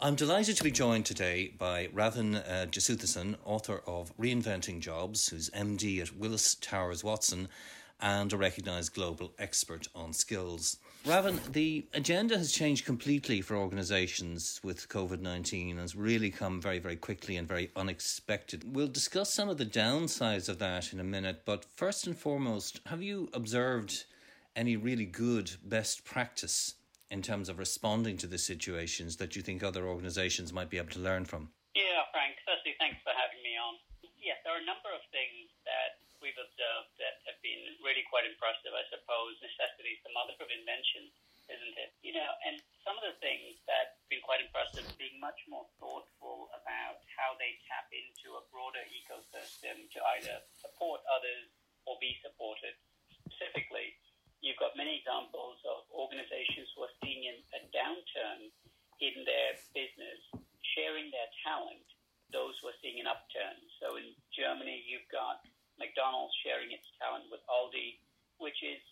I'm delighted to be joined today by Ravin uh, Jesuthasan, author of Reinventing Jobs, who's MD at Willis Towers Watson and a recognised global expert on skills. Ravin, the agenda has changed completely for organisations with COVID 19 and has really come very, very quickly and very unexpected. We'll discuss some of the downsides of that in a minute, but first and foremost, have you observed any really good best practice in terms of responding to the situations that you think other organisations might be able to learn from? Yeah, Frank. Firstly, thanks for having me on. Yes, there are a number of things that we've observed that have been really quite impressive. I suppose necessity is the mother of invention, isn't it? You know, and some of the things that have been quite impressive, being much more thoughtful about how they tap into a broader ecosystem to either support others or be supported. Specifically, you've got many examples of organizations who are seeing a downturn in their business, sharing their talent, those who are seeing an upturn. So in Germany, you've got McDonald's sharing its talent with Aldi, which is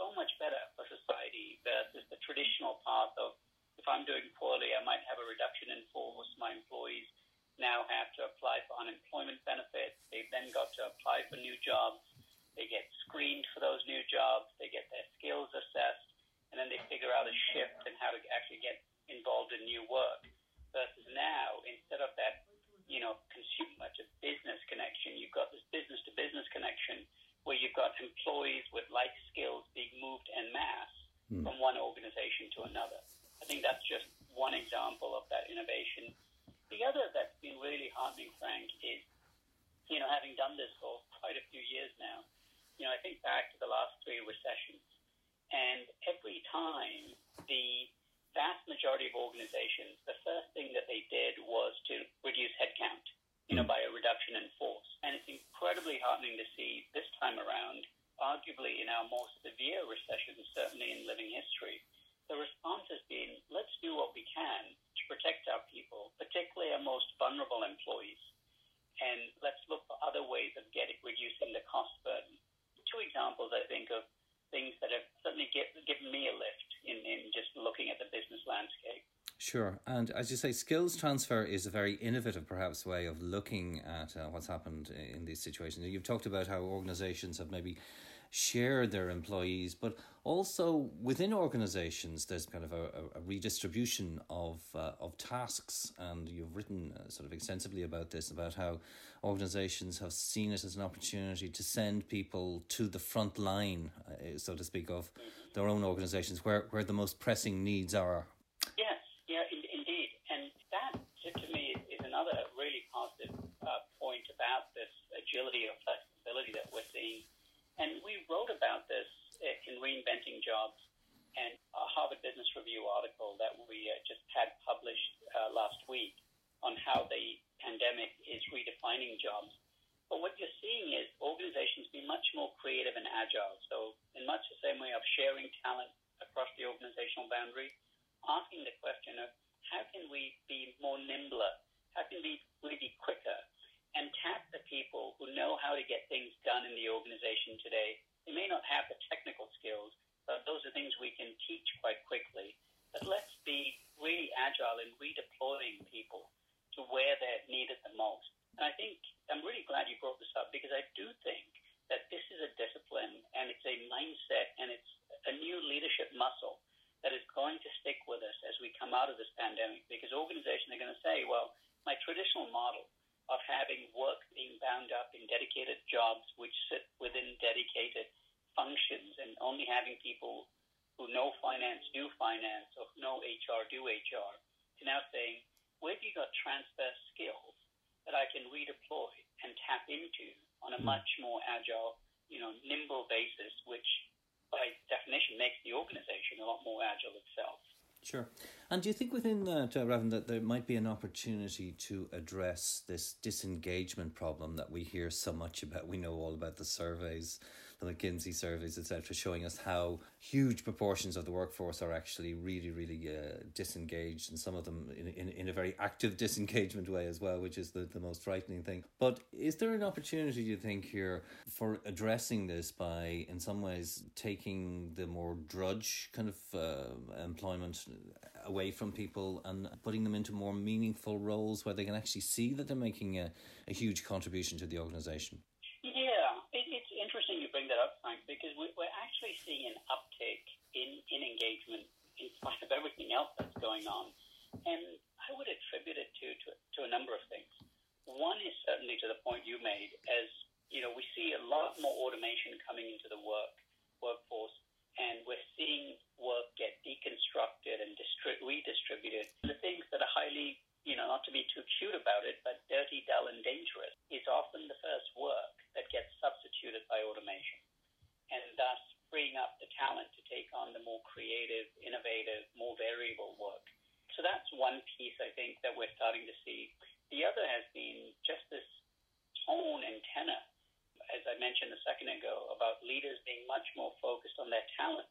so much better for society versus the traditional path of if I'm doing poorly, I might have a reduction in force. My employees now have to apply for unemployment benefits. They've then got to apply for new jobs. They get screened for those new jobs. They get their skills assessed, and then they figure out a shift and how to actually get involved in new work. Versus now, instead of that, you know, consumer much of business connection, you've got this business to business connection where you've got employees with like skills being moved en masse mm. from one organization to another. I think that's just one example of that innovation. The other that's been really heartening, Frank, is, you know, having done this for quite a few years now, I think back to the last three recessions, and every time the vast majority of organizations, the first thing that they did was to reduce headcount, you know, hmm. by a reduction in force. And it's incredibly heartening to see this time around, arguably in our more severe recessions, certainly in living history, the response has been let's do what we can to protect our people, particularly our most vulnerable employees, and let's look for other ways of getting reducing the cost burden two examples, I think, of things that have certainly get, given me a lift in, in just looking at the business landscape. Sure. And as you say, skills transfer is a very innovative, perhaps, way of looking at uh, what's happened in these situations. You've talked about how organizations have maybe shared their employees, but also within organizations, there's kind of a, a redistribution of uh, of tasks, and you've written uh, sort of extensively about this, about how organizations have seen it as an opportunity to send people to the front line, uh, so to speak, of their own organizations, where where the most pressing needs are. Yes, yeah, in, indeed, and that to me is another really positive uh, point about this agility or flexibility that we're seeing and we wrote about this in Reinventing Jobs and a Harvard Business Review article that we uh, just had published uh, last week on how the pandemic is redefining jobs. But what you're seeing is organizations be much more creative and agile. So, in much the same way of sharing talent across the organizational boundary, asking the question of how can we be more nimbler? How can we be quicker? and tap the people who know how to get things done in the organization today. They may not have the technical skills, but those are things we can teach quite quickly. But let's be really agile in redeploying people to where they're needed the most. And I think I'm really glad you brought this up because I do think that this is a discipline and it's a mindset and it's a new leadership muscle that is going to stick with us as we come out of this pandemic. Because organizations are going to say, well, my traditional model of having work being bound up in dedicated jobs which sit within dedicated functions and only having people who know finance do finance or know HR do HR to now saying, where have you got transfer skills that I can redeploy and tap into on a much more agile, you know, nimble basis, which by definition makes the organization a lot more agile itself. Sure. And do you think within that, uh, Ravin, that there might be an opportunity to address this disengagement problem that we hear so much about? We know all about the surveys the McKinsey surveys, etc., showing us how huge proportions of the workforce are actually really, really uh, disengaged, and some of them in, in, in a very active disengagement way as well, which is the, the most frightening thing. But is there an opportunity, you think, here for addressing this by, in some ways, taking the more drudge kind of uh, employment away from people and putting them into more meaningful roles where they can actually see that they're making a, a huge contribution to the organization? Up, Frank, because we, we're actually seeing an uptick in, in engagement in spite of everything else that's going on. And I would attribute it to, to, to a number of things. One is certainly to the point you made, as you know, we see a lot more automation coming into the work workforce, and we're seeing work get deconstructed and distri- redistributed. The things that are highly, you know, not to be too cute about it, but dirty, dull, and dangerous is often the first work that gets substituted by automation, and thus freeing up the talent to take on the more creative, innovative, more variable work. So that's one piece I think that we're starting to see. The other has been just this tone and tenor, as I mentioned a second ago, about leaders being much more focused on their talent.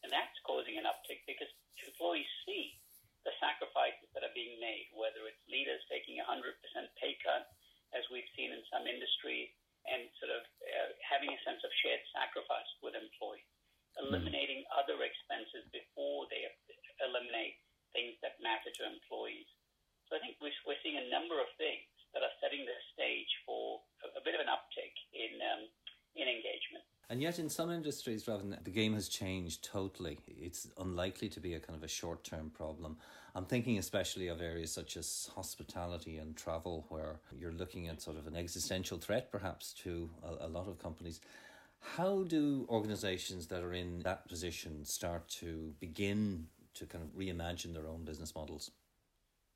And that's causing an uptick because employees see the sacrifices that are being made, whether it's leaders taking a 100% pay cut, as we've seen in some industries, and sort of uh, having a sense of shared sacrifice with employees, mm-hmm. eliminating other expenses before they eliminate things that matter to employees. So I think we're, we're seeing a number of things that are setting the stage for a, a bit of an uptick in um, in engagement. And yet, in some industries, than the game has changed totally. It's unlikely to be a kind of a short term problem. I'm thinking especially of areas such as hospitality and travel, where you're looking at sort of an existential threat, perhaps, to a, a lot of companies. How do organizations that are in that position start to begin to kind of reimagine their own business models?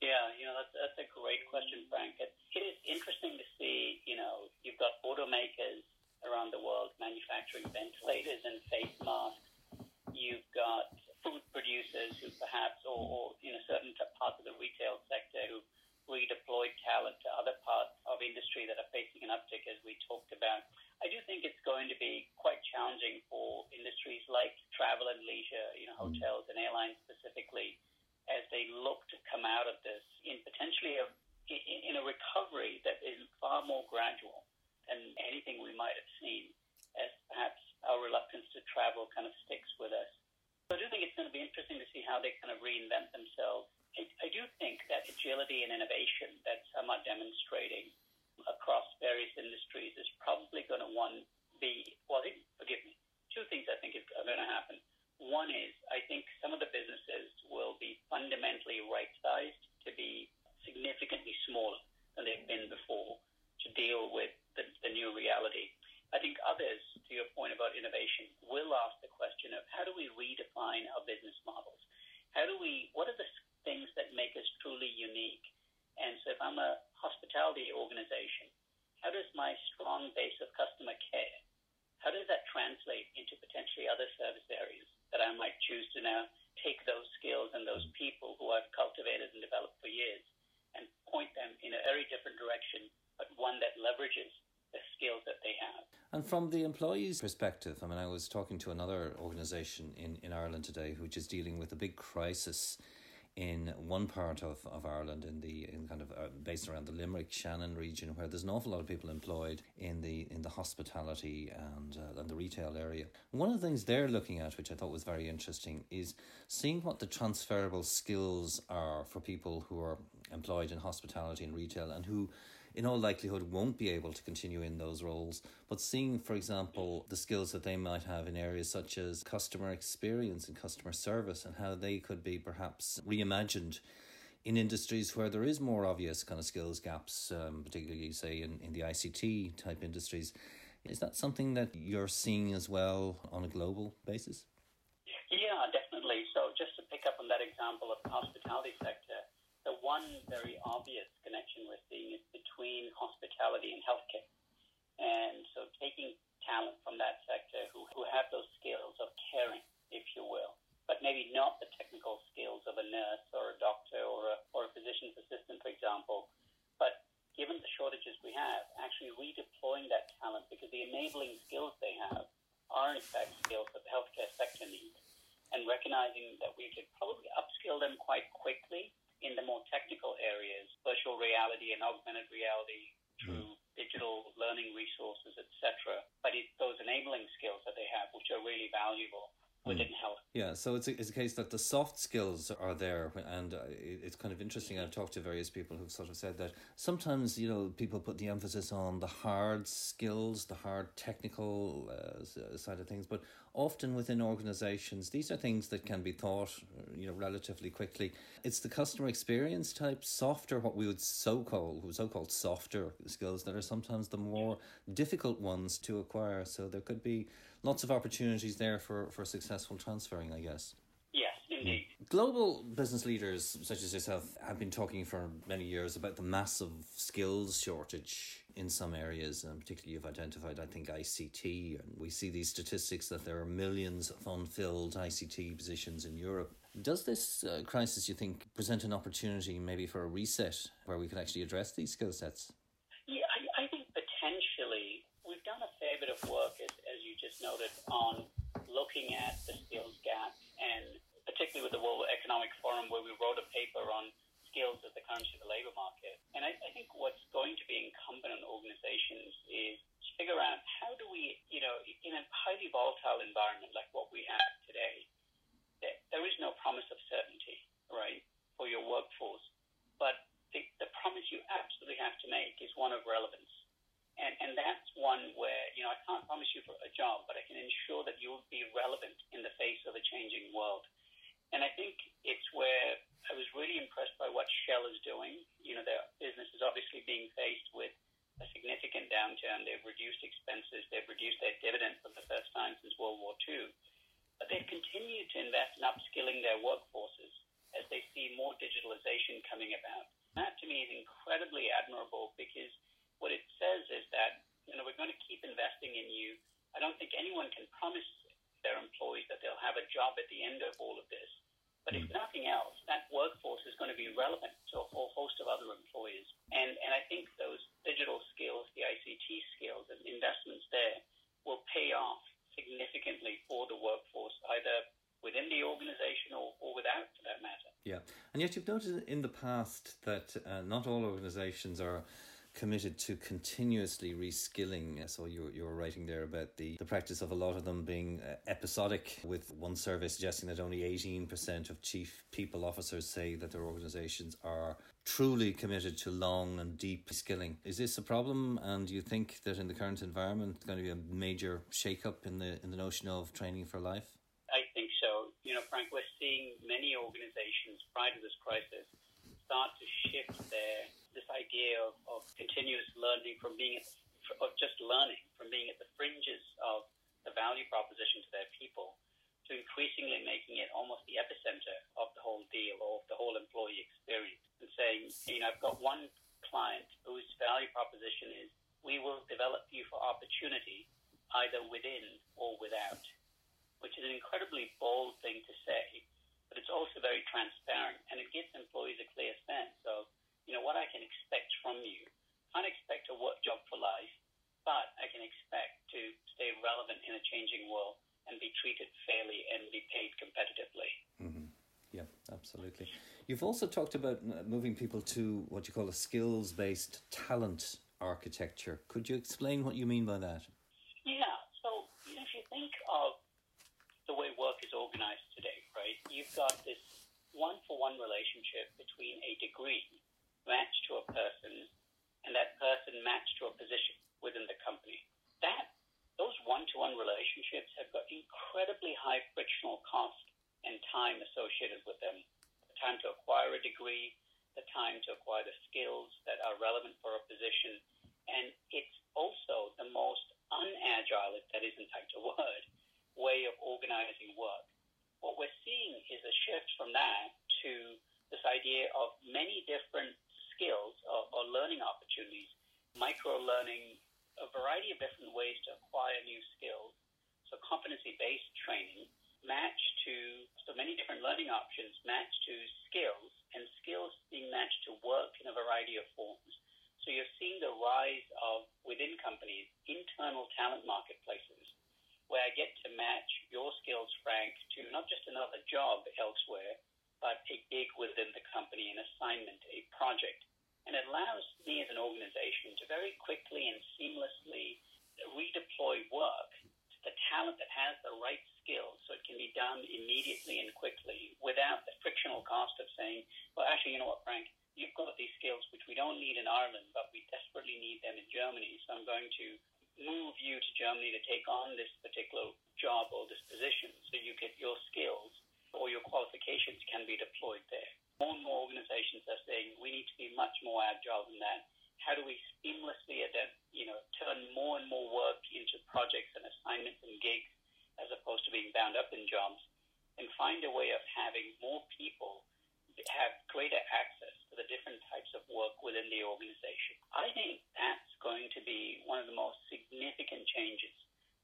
Yeah, you know, that's, that's a great question, Frank. It, it is interesting to see, you know, you've got automakers around the world manufacturing ventilators and face masks. You've got food producers who perhaps, or, or you know, certain parts of the retail sector who redeployed talent to other parts of industry that are facing an uptick, as we talked about. I do think it's going to be quite challenging for industries like travel and leisure, you know, mm. hotels and airlines specifically, as they look to come out of this in potentially a, in a recovery that is far more gradual than anything we might have seen, as perhaps our reluctance to travel kind of sticks with us. So I do think it's going to be interesting to see how they kind of reinvent themselves. I, I do think that agility and innovation that some are demonstrating across various industries is probably going to one be well. Forgive me. Two things I think are going to happen. One is I think some of the businesses will be fundamentally right sized to be significantly smaller than they've been before to deal with the, the new reality. I think others, to your point about innovation, will ask the question of how do we redefine our business models? How do we, what are the things that make us truly unique? And so if I'm a hospitality organization, how does my strong base of customer care, how does that translate into potentially other service areas? that I might choose to now take those skills and those people who I've cultivated and developed for years and point them in a very different direction, but one that leverages the skills that they have. And from the employee's perspective, I mean, I was talking to another organisation in, in Ireland today which is dealing with a big crisis in one part of, of Ireland, in the in kind of uh, based around the Limerick Shannon region, where there's an awful lot of people employed in the in the hospitality and uh, and the retail area. One of the things they're looking at, which I thought was very interesting, is seeing what the transferable skills are for people who are employed in hospitality and retail and who in all likelihood won't be able to continue in those roles. But seeing, for example, the skills that they might have in areas such as customer experience and customer service and how they could be perhaps reimagined in industries where there is more obvious kind of skills gaps, um, particularly say in, in the ICT type industries. Is that something that you're seeing as well on a global basis? Yeah, definitely. So just to pick up on that example of the hospitality sector, the one very obvious connection we're seeing is between hospitality and healthcare. And so taking talent from that sector who, who have those skills of caring, if you will, but maybe not the technical skills of a nurse or a doctor or a, or a physician's assistant, for example, but given the shortages we have, actually redeploying that talent because the enabling skills they have impact skills that the healthcare sector needs, and recognizing that we could probably upskill them quite quickly in the more technical areas, virtual reality and augmented reality through mm. digital learning resources, etc. But it's those enabling skills that they have, which are really valuable within mm. health. Yeah, so it's a, it's a case that the soft skills are there, and uh, it's kind of interesting. I've talked to various people who've sort of said that sometimes you know people put the emphasis on the hard skills, the hard technical uh, side of things, but often within organizations, these are things that can be taught, you know, relatively quickly. It's the customer experience type, softer, what we would so call so called softer skills that are sometimes the more difficult ones to acquire. So there could be lots of opportunities there for, for successful transferring, I guess. Yes, indeed. Global business leaders such as yourself have been talking for many years about the massive skills shortage in some areas, and particularly you've identified, I think, ICT, and we see these statistics that there are millions of unfilled ICT positions in Europe. Does this uh, crisis, you think, present an opportunity maybe for a reset where we could actually address these skill sets? Yeah, I, I think potentially we've done a fair bit of work, as, as you on looking at the skills gap, and particularly with the World Economic Forum, where we wrote a paper on skills as the currency of the labor market. And I, I think what's going to be incumbent on organizations is to figure out how do we, you know, in a highly volatile environment like what we have today, there, there is no promise of certainty, right, for your workforce. But the, the promise you absolutely have to make is one of relevance. And, and that's one where, you know, I can't promise you for a job, but I can ensure that you'll be relevant in the face of a changing world. And I think it's where I was really impressed by what Shell is doing. You know, their business is obviously being faced with a significant downturn. They've reduced expenses. They've reduced their dividend for the first time since World War II. But they've continued to invest in upskilling their workforces as they see more digitalization coming about. That to me is incredibly admirable because what it says is that, you know, we're going to keep investing in you. I don't think anyone can promise their employees that they'll have a job at the end of all of this. But if mm. nothing else, that workforce is going to be relevant to a whole host of other employers. And, and I think those digital skills, the ICT skills, and investments there will pay off significantly for the workforce, either within the organization or, or without, for that matter. Yeah. And yet you've noted in the past that uh, not all organizations are committed to continuously reskilling. So you, you writing there about the, the practice of a lot of them being uh, episodic, with one survey suggesting that only 18% of chief people officers say that their organizations are truly committed to long and deep skilling. Is this a problem? And do you think that in the current environment, it's going to be a major shake-up in the, in the notion of training for life? I think so. You know, Frank, organizations prior to this crisis start to shift their this idea of, of continuous learning from being of just learning from being at the fringes of the value proposition to their people to increasingly making it almost the epicenter of the whole deal or the whole employee experience and saying, you know, I've got one client whose value proposition is we will develop you for opportunity either within or without, which is an incredibly bold thing to say it's also very transparent and it gives employees a clear sense of, you know, what I can expect from you. I can't expect a work job for life, but I can expect to stay relevant in a changing world and be treated fairly and be paid competitively. Mm-hmm. Yeah, absolutely. You've also talked about moving people to what you call a skills based talent architecture. Could you explain what you mean by that? Yeah, so if you think of the way work is organized today, right? You've got this one for one relationship between a degree matched to a person and that person matched to a position within the company. That those one to one relationships have got incredibly high frictional cost and time associated with them. The time to acquire a degree, the time to acquire the skills that are relevant for a position, and it's also the most unagile, if that is in fact a word, way of organizing work. What we're seeing is a shift from that to this idea of many different skills or, or learning opportunities, micro learning, a variety of different ways to acquire new skills. So competency based training matched to so many different learning options matched to skills and skills being matched to work in a variety of forms. So you're seeing the rise of within companies internal talent marketplaces where I get to match your skills, Frank, to not just another job elsewhere, but a gig within the company, an assignment, a project. And it allows me as an organization to very quickly and seamlessly redeploy work to the talent that has the right skills so it can be done immediately and quickly without the frictional cost of saying, well, actually, you know what, Frank, you've got these skills which we don't need in Ireland, but we desperately need them in Germany. So I'm going to move you to Germany to take on this particular job or this position so you get your skills or your qualifications can be deployed there. More and more organizations are saying we need to be much more agile than that. How do we seamlessly adapt, you know, turn more and more work into projects and assignments and gigs as opposed to being bound up in jobs and find a way of having more people have greater access to the different types of work within the organization. I think that's going to be one of the most significant changes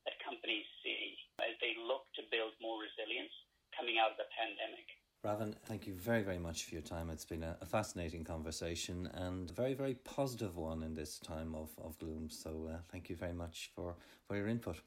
that companies see as they look to build more resilience coming out of the pandemic. Ravin, thank you very, very much for your time. It's been a, fascinating conversation and a very, very positive one in this time of, of gloom. So uh, thank you very much for, for your input.